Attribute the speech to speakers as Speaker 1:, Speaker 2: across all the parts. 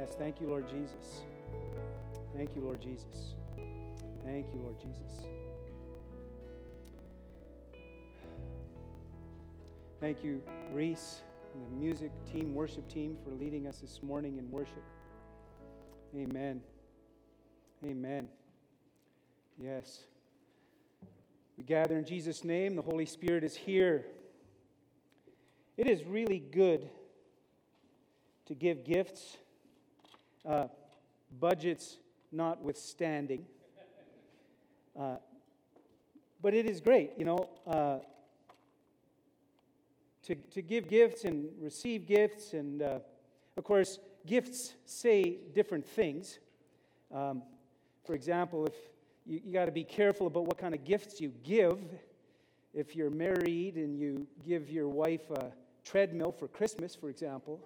Speaker 1: Yes, thank you, Lord Jesus. Thank you, Lord Jesus. Thank you, Lord Jesus. Thank you, Reese and the music team, worship team, for leading us this morning in worship. Amen. Amen. Yes. We gather in Jesus' name. The Holy Spirit is here. It is really good to give gifts, uh, budgets notwithstanding. Uh, but it is great, you know, uh, to, to give gifts and receive gifts. And uh, of course, gifts say different things. Um, for example, if you, you got to be careful about what kind of gifts you give. If you're married and you give your wife a treadmill for Christmas, for example,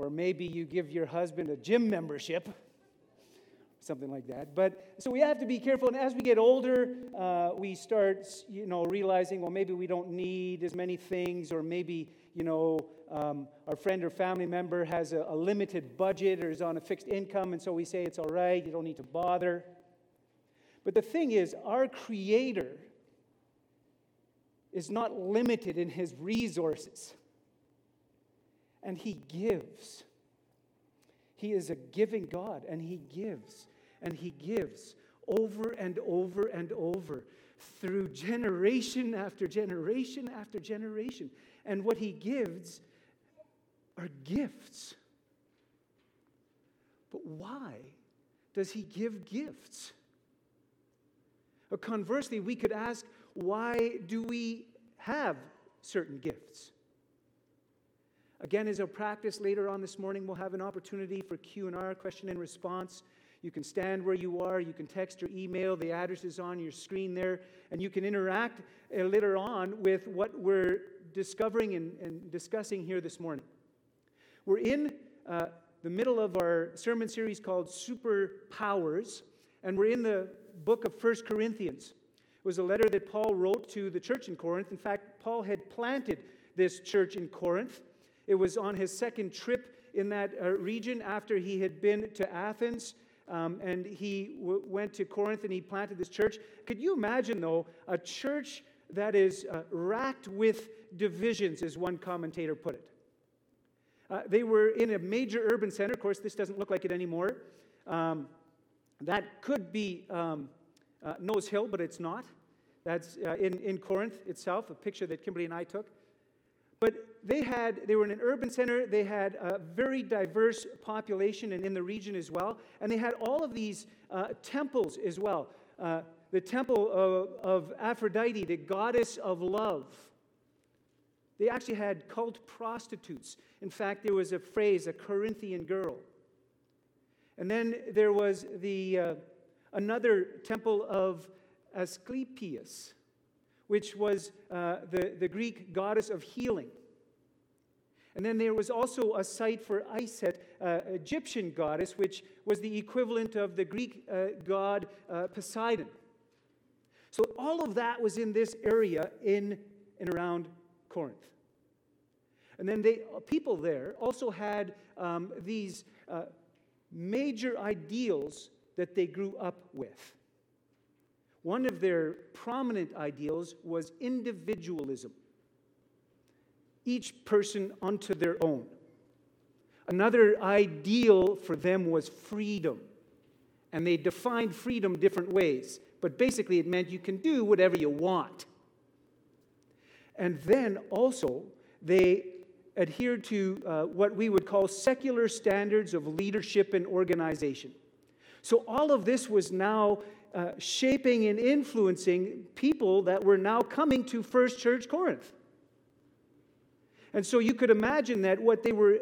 Speaker 1: or maybe you give your husband a gym membership something like that. But so we have to be careful. And as we get older, uh, we start, you know, realizing, well, maybe we don't need as many things, or maybe, you know, um, our friend or family member has a, a limited budget or is on a fixed income, and so we say it's all right, you don't need to bother. But the thing is, our Creator is not limited in his resources, and he gives. He is a giving God, and He gives and he gives over and over and over through generation after generation after generation. And what he gives are gifts. But why does he give gifts? Or conversely, we could ask, why do we have certain gifts? Again, as a practice later on this morning, we'll have an opportunity for Q&R, question and response. You can stand where you are. You can text or email. The address is on your screen there. And you can interact uh, later on with what we're discovering and, and discussing here this morning. We're in uh, the middle of our sermon series called Superpowers, and we're in the book of First Corinthians. It was a letter that Paul wrote to the church in Corinth. In fact, Paul had planted this church in Corinth. It was on his second trip in that uh, region after he had been to Athens um, and he w- went to Corinth and he planted this church. Could you imagine, though, a church that is uh, racked with divisions, as one commentator put it? Uh, they were in a major urban center. Of course, this doesn't look like it anymore. Um, that could be um, uh, Nose Hill, but it's not. That's uh, in, in Corinth itself, a picture that Kimberly and I took. But they had, they were in an urban center, they had a very diverse population and in the region as well, and they had all of these uh, temples as well. Uh, the temple of, of Aphrodite, the goddess of love. They actually had cult prostitutes. In fact, there was a phrase, a Corinthian girl. And then there was the, uh, another temple of Asclepius, which was uh, the, the Greek goddess of healing. And then there was also a site for Iset, uh, Egyptian goddess, which was the equivalent of the Greek uh, god uh, Poseidon. So all of that was in this area in and around Corinth. And then they, people there also had um, these uh, major ideals that they grew up with. One of their prominent ideals was individualism, each person unto their own. Another ideal for them was freedom, and they defined freedom different ways, but basically it meant you can do whatever you want. And then also, they adhered to uh, what we would call secular standards of leadership and organization. So all of this was now uh, shaping and influencing people that were now coming to First Church Corinth. And so you could imagine that what they were,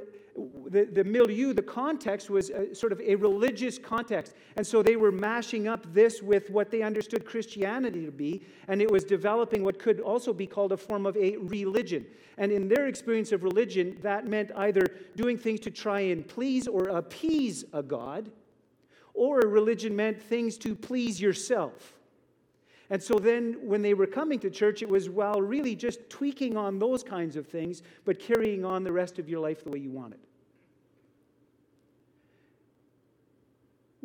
Speaker 1: the, the milieu, the context was a, sort of a religious context. And so they were mashing up this with what they understood Christianity to be, and it was developing what could also be called a form of a religion. And in their experience of religion, that meant either doing things to try and please or appease a God or religion meant things to please yourself. And so then, when they were coming to church, it was, well, really just tweaking on those kinds of things, but carrying on the rest of your life the way you want it.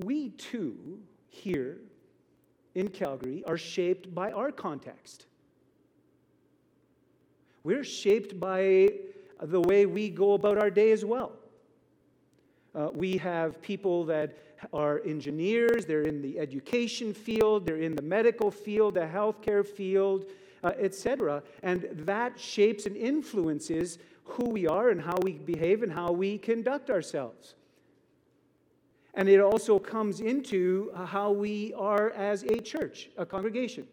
Speaker 1: We too, here in Calgary, are shaped by our context. We're shaped by the way we go about our day as well. Uh, we have people that are engineers, they're in the education field, they're in the medical field, the healthcare field, uh, etc. And that shapes and influences who we are and how we behave and how we conduct ourselves. And it also comes into how we are as a church, a congregation.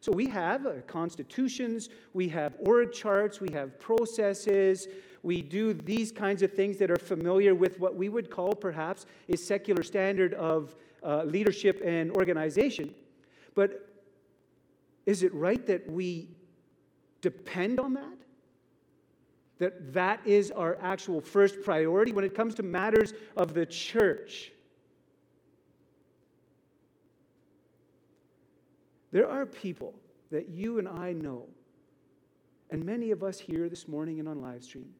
Speaker 1: So we have uh, constitutions, we have org charts, we have processes, we do these kinds of things that are familiar with what we would call perhaps a secular standard of uh, leadership and organization. But is it right that we depend on that? That that is our actual first priority when it comes to matters of the church. There are people that you and I know, and many of us here this morning and on live stream,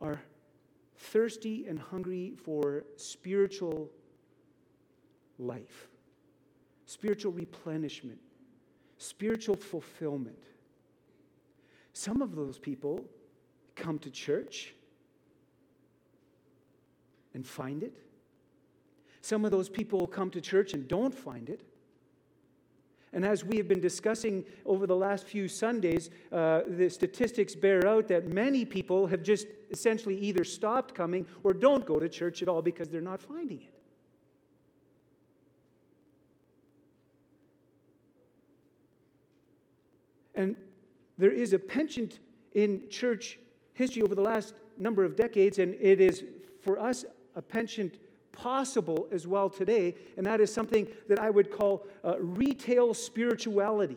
Speaker 1: are thirsty and hungry for spiritual life, spiritual replenishment, spiritual fulfillment. Some of those people come to church and find it. Some of those people come to church and don't find it. And as we have been discussing over the last few Sundays, uh, the statistics bear out that many people have just essentially either stopped coming or don't go to church at all because they're not finding it. And there is a penchant in church history over the last number of decades, and it is for us a penchant possible as well today, and that is something that I would call uh, retail spirituality.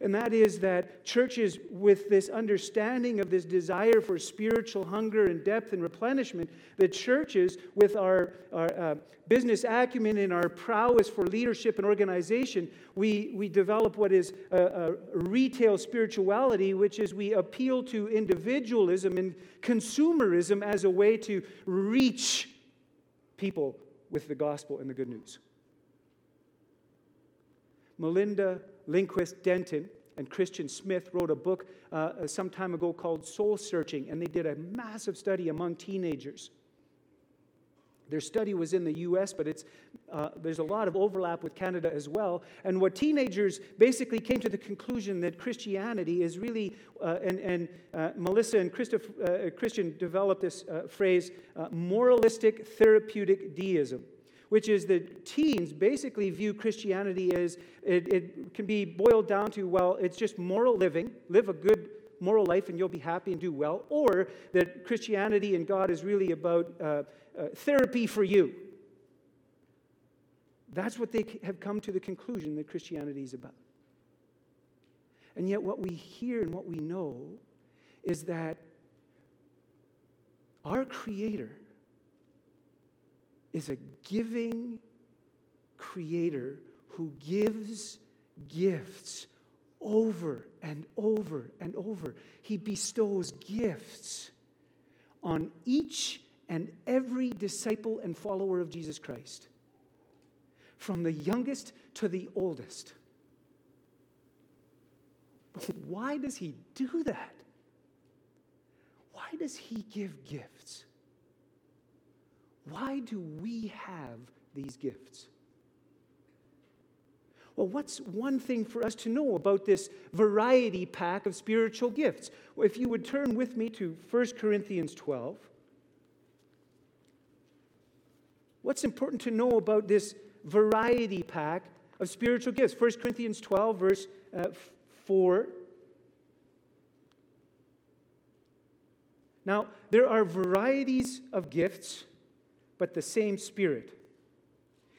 Speaker 1: And that is that churches, with this understanding of this desire for spiritual hunger and depth and replenishment, that churches, with our, our uh, business acumen and our prowess for leadership and organization, we, we develop what is a, a retail spirituality, which is we appeal to individualism and consumerism as a way to reach people with the gospel and the good news. Melinda Lundquist Denton and Christian Smith wrote a book uh, some time ago called Soul Searching, and they did a massive study among teenagers. Their study was in the US, but it's, uh, there's a lot of overlap with Canada as well. And what teenagers basically came to the conclusion that Christianity is really, uh, and, and uh, Melissa and uh, Christian developed this uh, phrase, uh, moralistic therapeutic deism which is that teens basically view Christianity as it, it, can be boiled down to, well, it's just moral living, live a good moral life and you'll be happy and do well, or that Christianity and God is really about uh, uh, therapy for you. That's what they have come to the conclusion that Christianity is about. And yet, what we hear and what we know is that our Creator is a giving creator who gives gifts over and over and over. He bestows gifts on each and every disciple and follower of Jesus Christ, from the youngest to the oldest. Why does he do that? Why does he give gifts? Why do we have these gifts? Well, what's one thing for us to know about this variety pack of spiritual gifts? Well, if you would turn with me to 1 Corinthians 12. What's important to know about this variety pack of spiritual gifts? 1 Corinthians 12, verse uh, 4. Now, there are varieties of gifts but the same Spirit.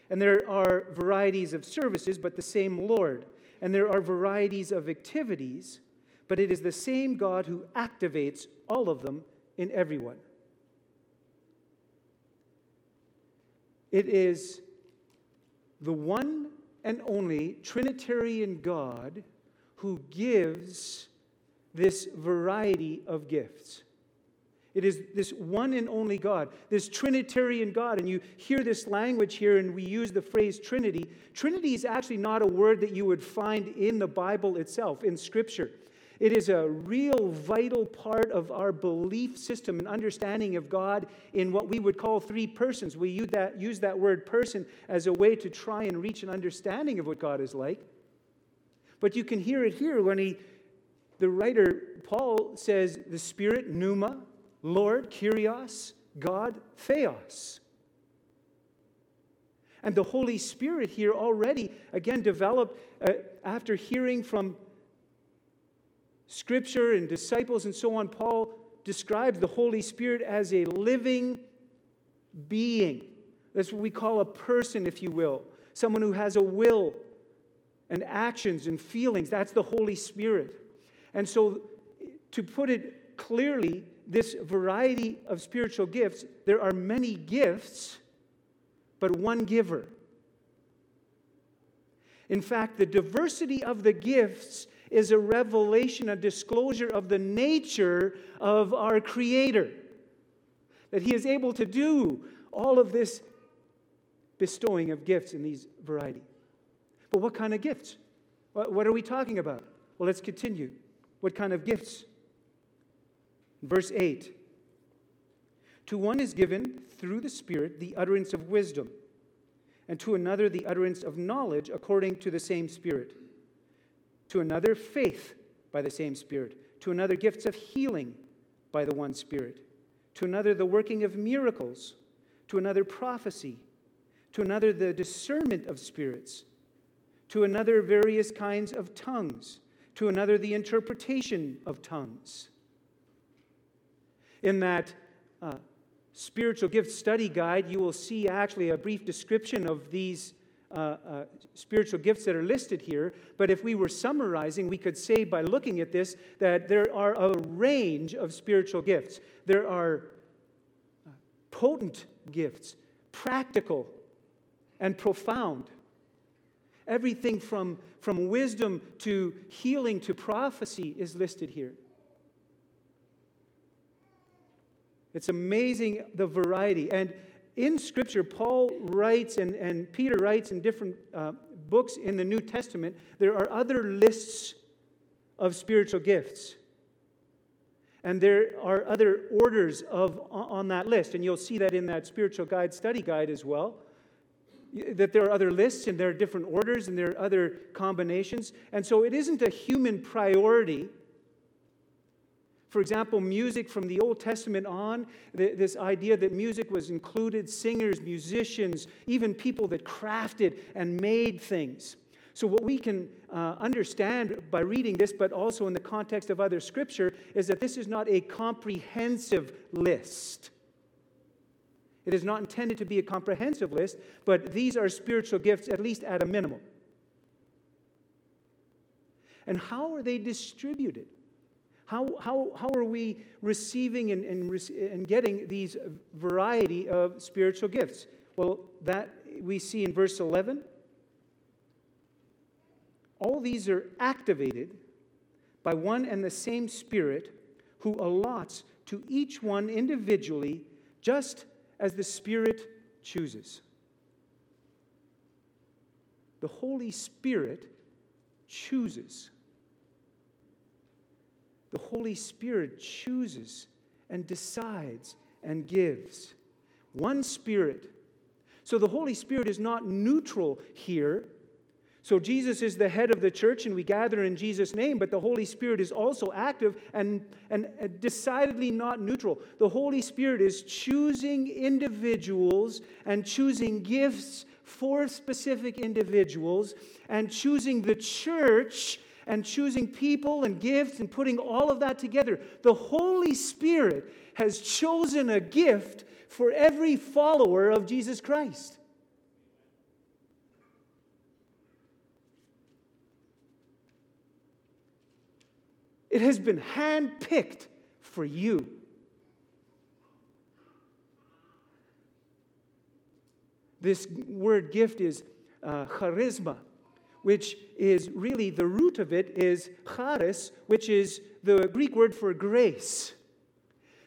Speaker 1: And there are varieties of services, but the same Lord. And there are varieties of activities, but it is the same God who activates all of them in everyone. It is the one and only Trinitarian God who gives this variety of gifts. It is this one and only God, this Trinitarian God. And you hear this language here, and we use the phrase Trinity. Trinity is actually not a word that you would find in the Bible itself, in Scripture. It is a real vital part of our belief system and understanding of God in what we would call three persons. We use that, use that word person as a way to try and reach an understanding of what God is like. But you can hear it here when he, the writer Paul says, the Spirit, pneuma, Lord, Kyrios, God, Theos. And the Holy Spirit here already, again, developed uh, after hearing from Scripture and disciples and so on, Paul describes the Holy Spirit as a living being. That's what we call a person, if you will. Someone who has a will and actions and feelings. That's the Holy Spirit. And so, to put it clearly, this variety of spiritual gifts, there are many gifts, but one giver. In fact, the diversity of the gifts is a revelation, a disclosure of the nature of our Creator. That He is able to do all of this bestowing of gifts in these variety. But what kind of gifts? What are we talking about? Well, let's continue. What kind of gifts? Verse 8 To one is given through the Spirit the utterance of wisdom, and to another the utterance of knowledge according to the same Spirit. To another, faith by the same Spirit, to another, gifts of healing by the one Spirit, to another, the working of miracles, to another, prophecy, to another, the discernment of spirits, to another, various kinds of tongues, to another, the interpretation of tongues. In that uh, spiritual gift study guide, you will see actually a brief description of these uh, uh, spiritual gifts that are listed here. But if we were summarizing, we could say by looking at this that there are a range of spiritual gifts. There are uh, potent gifts, practical and profound. Everything from, from wisdom to healing to prophecy is listed here. It's amazing the variety. And in Scripture, Paul writes and, and Peter writes in different uh, books in the New Testament, there are other lists of spiritual gifts. And there are other orders of, on that list. And you'll see that in that spiritual guide study guide as well. That there are other lists and there are different orders and there are other combinations. And so it isn't a human priority for example, music from the Old Testament on, this idea that music was included singers, musicians, even people that crafted and made things. So, what we can uh, understand by reading this, but also in the context of other scripture, is that this is not a comprehensive list. It is not intended to be a comprehensive list, but these are spiritual gifts, at least at a minimum. And how are they distributed? How, how, how are we receiving and, and, and getting these variety of spiritual gifts? Well, that we see in verse 11. All these are activated by one and the same Spirit who allots to each one individually just as the Spirit chooses. The Holy Spirit chooses the Holy Spirit chooses and decides and gives. One Spirit. So the Holy Spirit is not neutral here. So Jesus is the head of the church and we gather in Jesus' name, but the Holy Spirit is also active and, and decidedly not neutral. The Holy Spirit is choosing individuals and choosing gifts for specific individuals and choosing the church and choosing people and gifts and putting all of that together. The Holy Spirit has chosen a gift for every follower of Jesus Christ. It has been handpicked for you. This word gift is uh, charisma, which is really the root of it is charis, which is the Greek word for grace.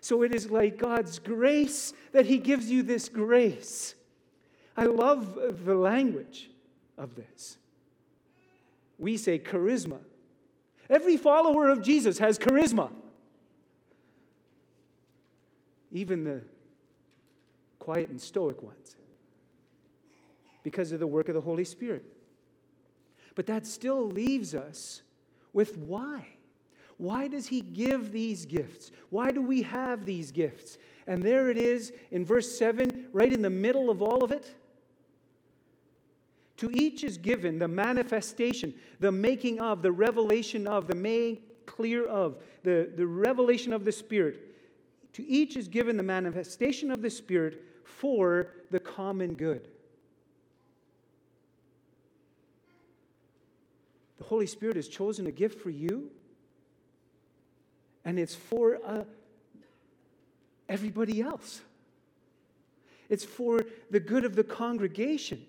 Speaker 1: So it is like God's grace that He gives you this grace. I love the language of this. We say charisma. Every follower of Jesus has charisma. Even the quiet and stoic ones, because of the work of the Holy Spirit. But that still leaves us with why? Why does he give these gifts? Why do we have these gifts? And there it is in verse 7, right in the middle of all of it. To each is given the manifestation, the making of, the revelation of, the made clear of, the, the revelation of the Spirit. To each is given the manifestation of the Spirit for the common good. The Holy Spirit has chosen a gift for you and it's for uh, everybody else. It's for the good of the congregation.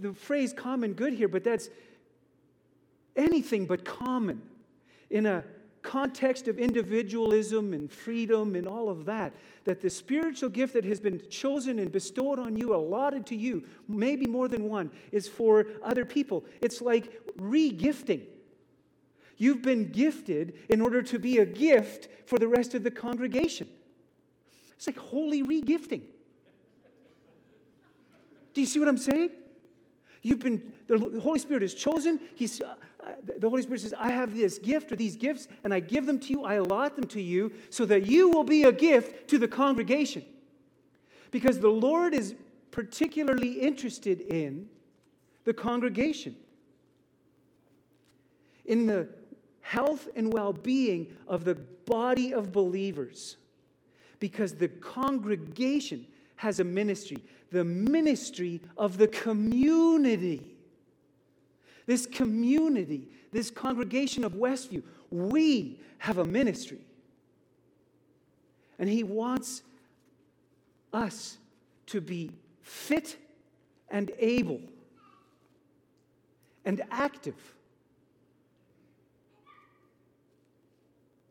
Speaker 1: The phrase common good here, but that's anything but common in a context of individualism and freedom and all of that. That the spiritual gift that has been chosen and bestowed on you, allotted to you, maybe more than one, is for other people. It's like re gifting. You've been gifted in order to be a gift for the rest of the congregation. It's like holy regifting. Do you see what I'm saying? You've been, the Holy Spirit is chosen. He's, uh, the Holy Spirit says, I have this gift or these gifts, and I give them to you, I allot them to you, so that you will be a gift to the congregation. Because the Lord is particularly interested in the congregation. In the health and well being of the body of believers. Because the congregation has a ministry, the ministry of the community. This community, this congregation of Westview, we have a ministry. And He wants us to be fit and able and active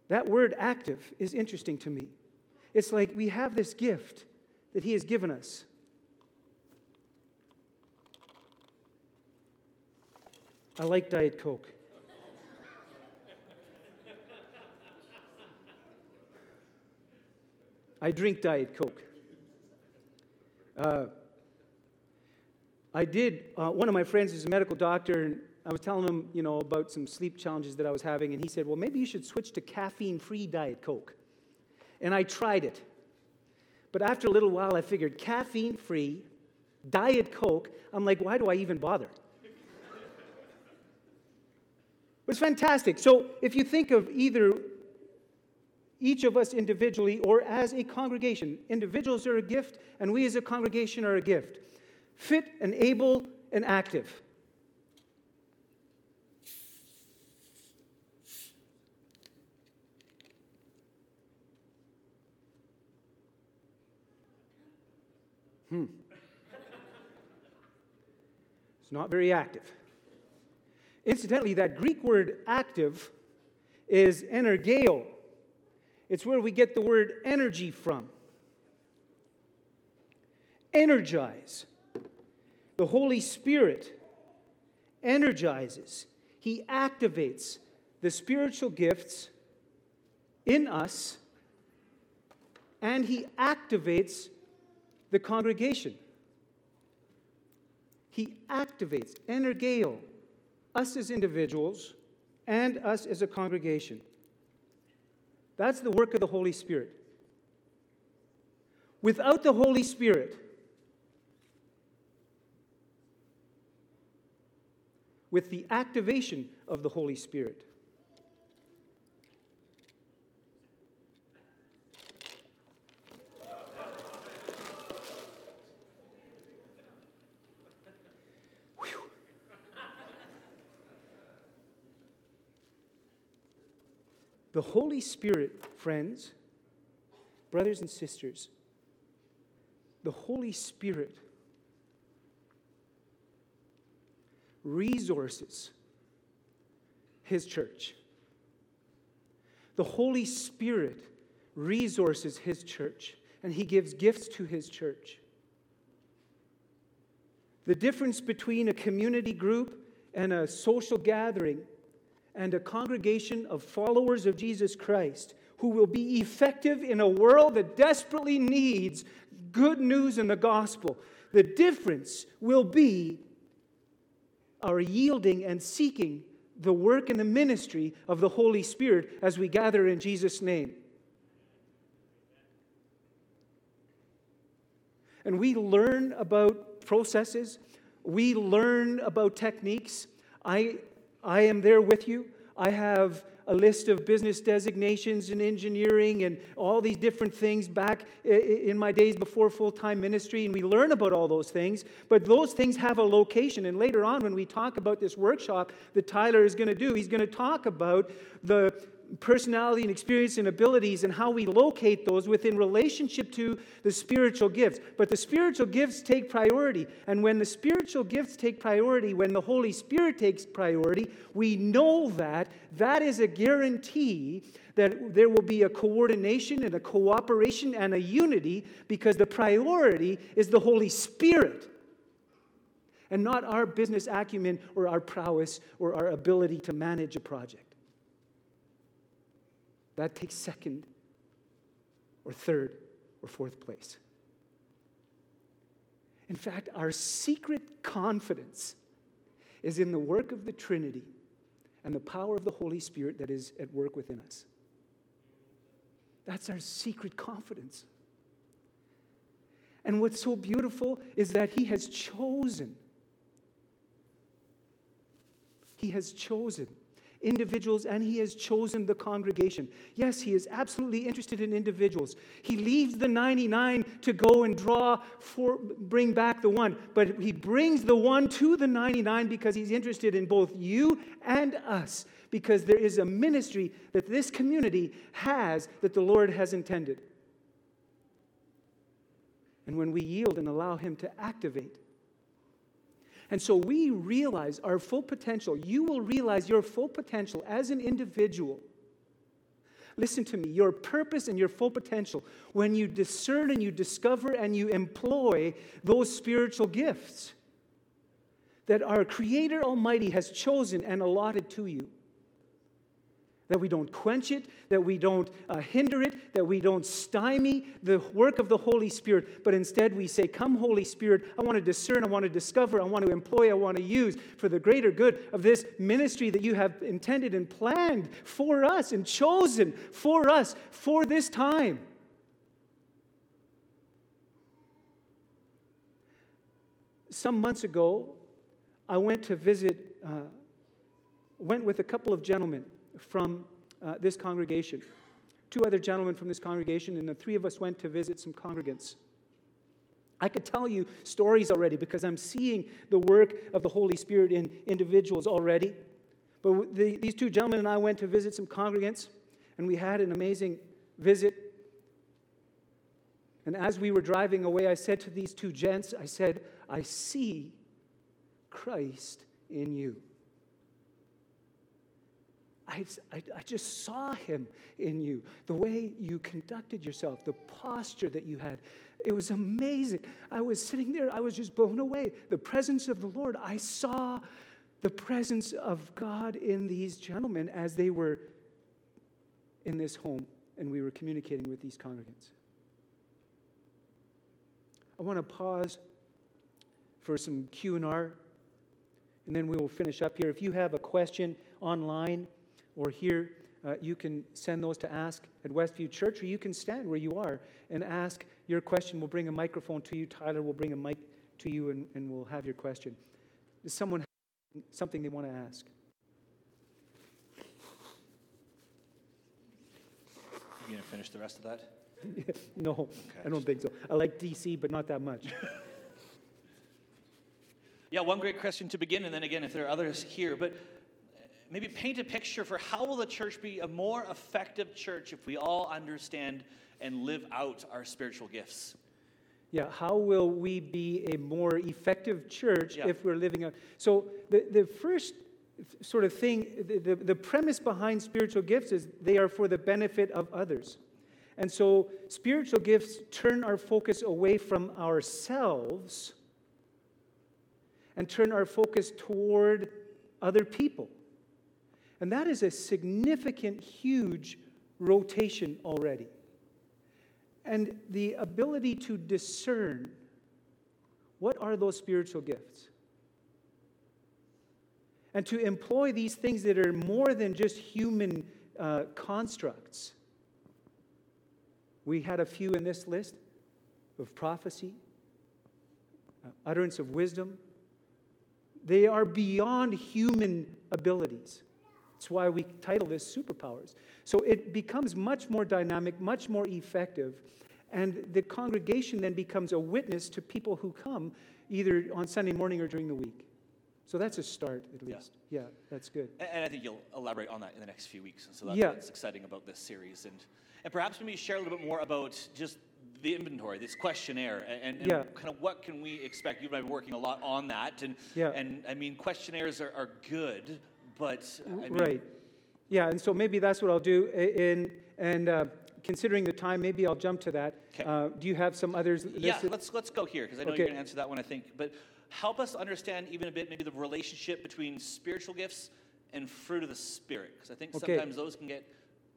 Speaker 1: That word active is interesting to me. It's like we have this gift that He has given us. I like Diet Coke. I drink Diet Coke. Uh, I did, uh, one of my friends is a medical doctor, and I was telling him, you know, about some sleep challenges that I was having, and he said, Well, maybe you should switch to caffeine free Diet Coke. And I tried it. But after a little while, I figured caffeine free, Diet Coke, I'm like, why do I even bother? it was fantastic. So if you think of either each of us individually or as a congregation, individuals are a gift, and we as a congregation are a gift. Fit and able and active. It's not very active. Incidentally, that Greek word active is energeo. It's where we get the word energy from. Energize. The Holy Spirit energizes, He activates the spiritual gifts in us, and He activates the congregation. He activates, energeo, us as individuals and us as a congregation. That's the work of the Holy Spirit. Without the Holy Spirit, with the activation of the Holy Spirit, The Holy Spirit, friends, brothers and sisters, the Holy Spirit resources His church. The Holy Spirit resources his church and he gives gifts to his church. The difference between a community group and a social gathering and a congregation of followers of Jesus Christ who will be effective in a world that desperately needs good news in the gospel. The difference will be our yielding and seeking the work and the ministry of the Holy Spirit as we gather in Jesus' name. And we learn about processes, we learn about techniques. I, I am there with you. I have a list of business designations in engineering and all these different things back in my days before full time ministry, and we learn about all those things. But those things have a location. And later on, when we talk about this workshop that Tyler is going to do, he's going to talk about the personality and experience and abilities and how we locate those within relationship to the spiritual gifts. But the spiritual gifts take priority. And when the spiritual gifts take priority, when the Holy Spirit takes priority, we know that that is a guarantee that there will be a coordination and a cooperation and a unity because the priority is the Holy Spirit and not our business acumen or our prowess or our ability to manage a project. That takes second or third or fourth place. In fact, our secret confidence is in the work of the Trinity and the power of the Holy Spirit that is at work within us. That's our secret confidence. And what's so beautiful is that He has chosen. He has chosen individuals and he has chosen the congregation. Yes, he is absolutely interested in individuals. He leaves the 99 to go and draw for bring back the one, but he brings the one to the 99 because he's interested in both you and us because there is a ministry that this community has that the Lord has intended. And when we yield and allow him to activate and so we realize our full potential. You will realize your full potential as an individual. Listen to me, your purpose and your full potential when you discern and you discover and you employ those spiritual gifts that our Creator Almighty has chosen and allotted to you that we don't quench it, that we don't uh, hinder it, that we don't stymie the work of the Holy Spirit, but instead we say, Come, Holy Spirit, I want to discern, I want to discover, I want to employ, I want to use for the greater good of this ministry that you have intended and planned for us and chosen for us for this time. Some months ago, I went to visit, uh, went with a couple of gentlemen from uh, this congregation. Two other gentlemen from this congregation, and the three of us went to visit some congregants. I could tell you stories already because I'm seeing the work of the Holy Spirit in individuals already. But the, these two gentlemen and I went to visit some congregants, and we had an amazing visit. And as we were driving away, I said to these two gents, I said, I see Christ in you. I, I, I, just saw him in you. The way you conducted yourself, the posture that you had. It was amazing. I was sitting there, I was just blown away. The presence of the Lord, I saw the presence of God in these gentlemen as they were in this home and we were communicating with these congregants. I want to pause for some Q&R and then we will finish up here. If you have a question online, or here, uh, you can send those to ask at Westview Church, or you can stand where you are and ask your question. We'll bring a microphone to you. Tyler will bring a mic to you, and, and we'll have your question. Does someone have something they want to ask?
Speaker 2: You going to finish the rest of that?
Speaker 1: no, okay. I don't think so. I like DC, but not that much.
Speaker 2: yeah, one great question to begin, and then again, if there are others here. But maybe paint a picture for how will the church be a more effective church if we all understand and live out our spiritual gifts?
Speaker 1: Yeah, how will we be a more effective church yeah. if we're living out? So the, the first sort of thing, the, the, the premise behind spiritual gifts is they are for the benefit of others. And so spiritual gifts turn our focus away from ourselves and turn our focus toward other people. And that is a significant, huge rotation already. And the ability to discern what are those spiritual gifts? And to employ these things that are more than just human uh, constructs. We had a few in this list of prophecy, uh, utterance of wisdom. They are beyond human abilities. That's why we title this superpowers. So it becomes much more dynamic, much more effective, and the congregation then becomes a witness to people who come either on Sunday morning or during the week. So that's a start, at least. Yeah, yeah that's good.
Speaker 2: And, and, I think you'll elaborate on that in the next few weeks. And so that's yeah. what's exciting about this series. And, and perhaps maybe share a little bit more about just the inventory, this questionnaire, and, and yeah. kind of what can we expect? You've been working a lot on that. And, yeah. and I mean, questionnaires are, are good, but. I mean,
Speaker 1: right. Yeah, and so maybe that's what I'll do. In, and uh, considering the time, maybe I'll jump to that. Uh, do you have some others?
Speaker 2: Yeah, let's, let's go here, because I know okay. you're going to answer that one, I think. But help us understand even a bit maybe the relationship between spiritual gifts and fruit of the Spirit, because I think okay. sometimes those can get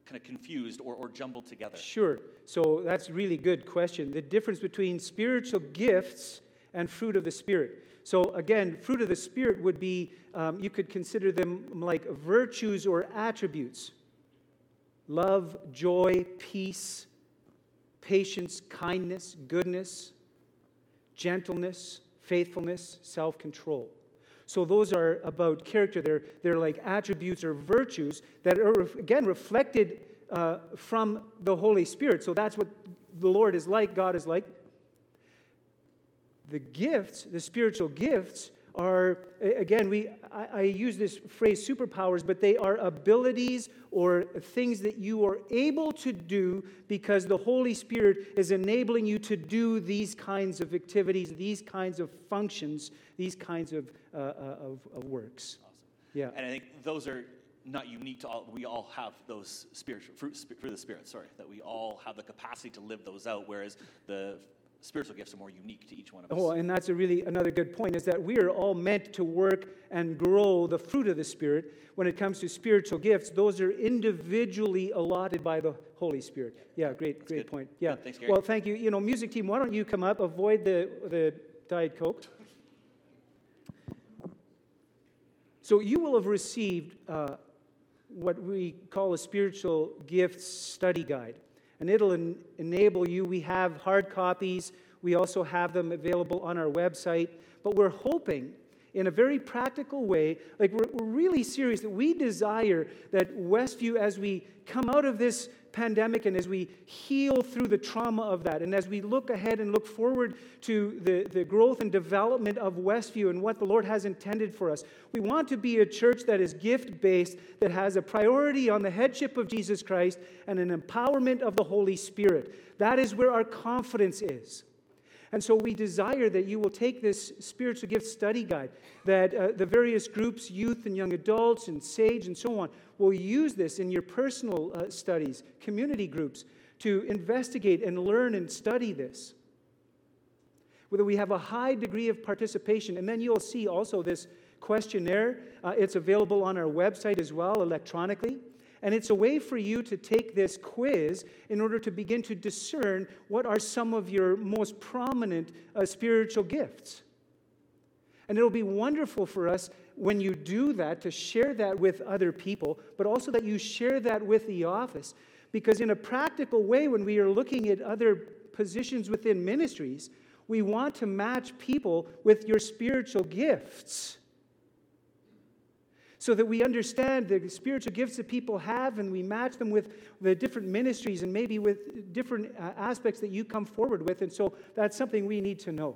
Speaker 2: kind of confused or, or jumbled together.
Speaker 1: Sure. So that's a really good question. The difference between spiritual gifts and fruit of the Spirit. So, again, fruit of the Spirit would be, um, you could consider them like virtues or attributes love, joy, peace, patience, kindness, goodness, gentleness, faithfulness, self control. So, those are about character. They're, they're like attributes or virtues that are, again, reflected uh, from the Holy Spirit. So, that's what the Lord is like, God is like the gifts, the spiritual gifts, are, again, we, I, I, use this phrase superpowers, but they are abilities or things that you are able to do because the Holy Spirit is enabling you to do these kinds of activities, these kinds of functions, these kinds of, uh, uh of, of, works.
Speaker 2: Awesome. Yeah. And I think those are not unique to all. We all have those spiritual fruit, fruit of the Spirit. Sorry, that we all have the capacity to live those out. Whereas the spiritual gifts are more unique to each one of us.
Speaker 1: Oh, and that's a really another good point is that we are all meant to work and grow the fruit of the Spirit. When it comes to spiritual gifts, those are individually allotted by the Holy Spirit. Yeah, great, that's great good. point. Yeah.
Speaker 2: Thanks, Gary.
Speaker 1: Well, thank you. You know, music team, why don't you come up? Avoid the the Diet Coke. So you will have received uh, what we call a spiritual gifts study guide and it'll en- enable you. We have hard copies, we also have them available on our website, but we're hoping in a very practical way, like we're, we're really serious that we desire that Westview, as we come out of this pandemic and as we heal through the trauma of that, and as we look ahead and look forward to the, the growth and development of Westview and what the Lord has intended for us, we want to be a church that is gift based, that has a priority on the headship of Jesus Christ and an empowerment of the Holy Spirit. That is where our confidence is. And so we desire that you will take this spiritual gift study guide, that uh, the various groups, youth and young adults and SAGE and so on, will use this in your personal uh, studies, community groups, to investigate and learn and study this. Whether we have a high degree of participation, and then you'll see also this questionnaire. Uh, it's available on our website as well electronically. And it's a way for you to take this quiz in order to begin to discern what are some of your most prominent uh, spiritual gifts. And it'll be wonderful for us when you do that to share that with other people, but also that you share that with the office. Because, in a practical way, when we are looking at other positions within ministries, we want to match people with your spiritual gifts so that we understand the spiritual gifts that people have and we match them with the different ministries and maybe with different uh, aspects that you come forward with. And so that's something we need to know.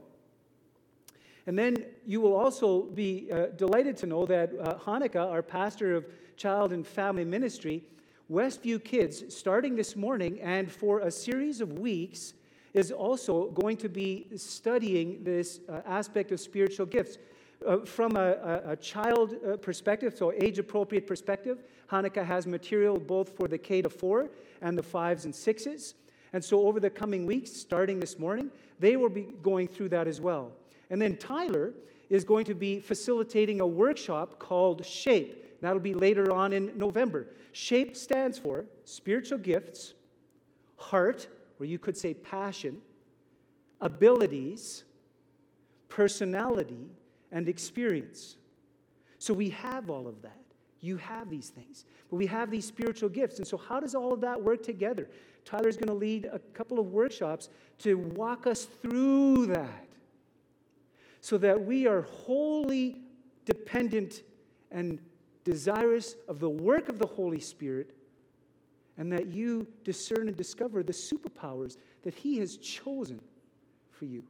Speaker 1: And then you will also be uh, delighted to know that uh, Hanukkah, our pastor of child and family ministry, Westview Kids, starting this morning and for a series of weeks, is also going to be studying this uh, aspect of spiritual gifts. Uh, from a, a, a child uh, perspective, so age appropriate perspective, Hanukkah has material both for the K to 4 and the 5s and 6s. And so over the coming weeks, starting this morning, they will be going through that as well. And then Tyler is going to be facilitating a workshop called SHAPE. That'll be later on in November. SHAPE stands for spiritual gifts, heart, or you could say passion, abilities, personality, and experience. So we have all of that. You have these things. But we have these spiritual gifts. And so, how does all of that work together? Tyler's going to lead a couple of workshops to walk us through that so that we are wholly dependent and desirous of the work of the Holy Spirit and that you discern and discover the superpowers that He has chosen for you.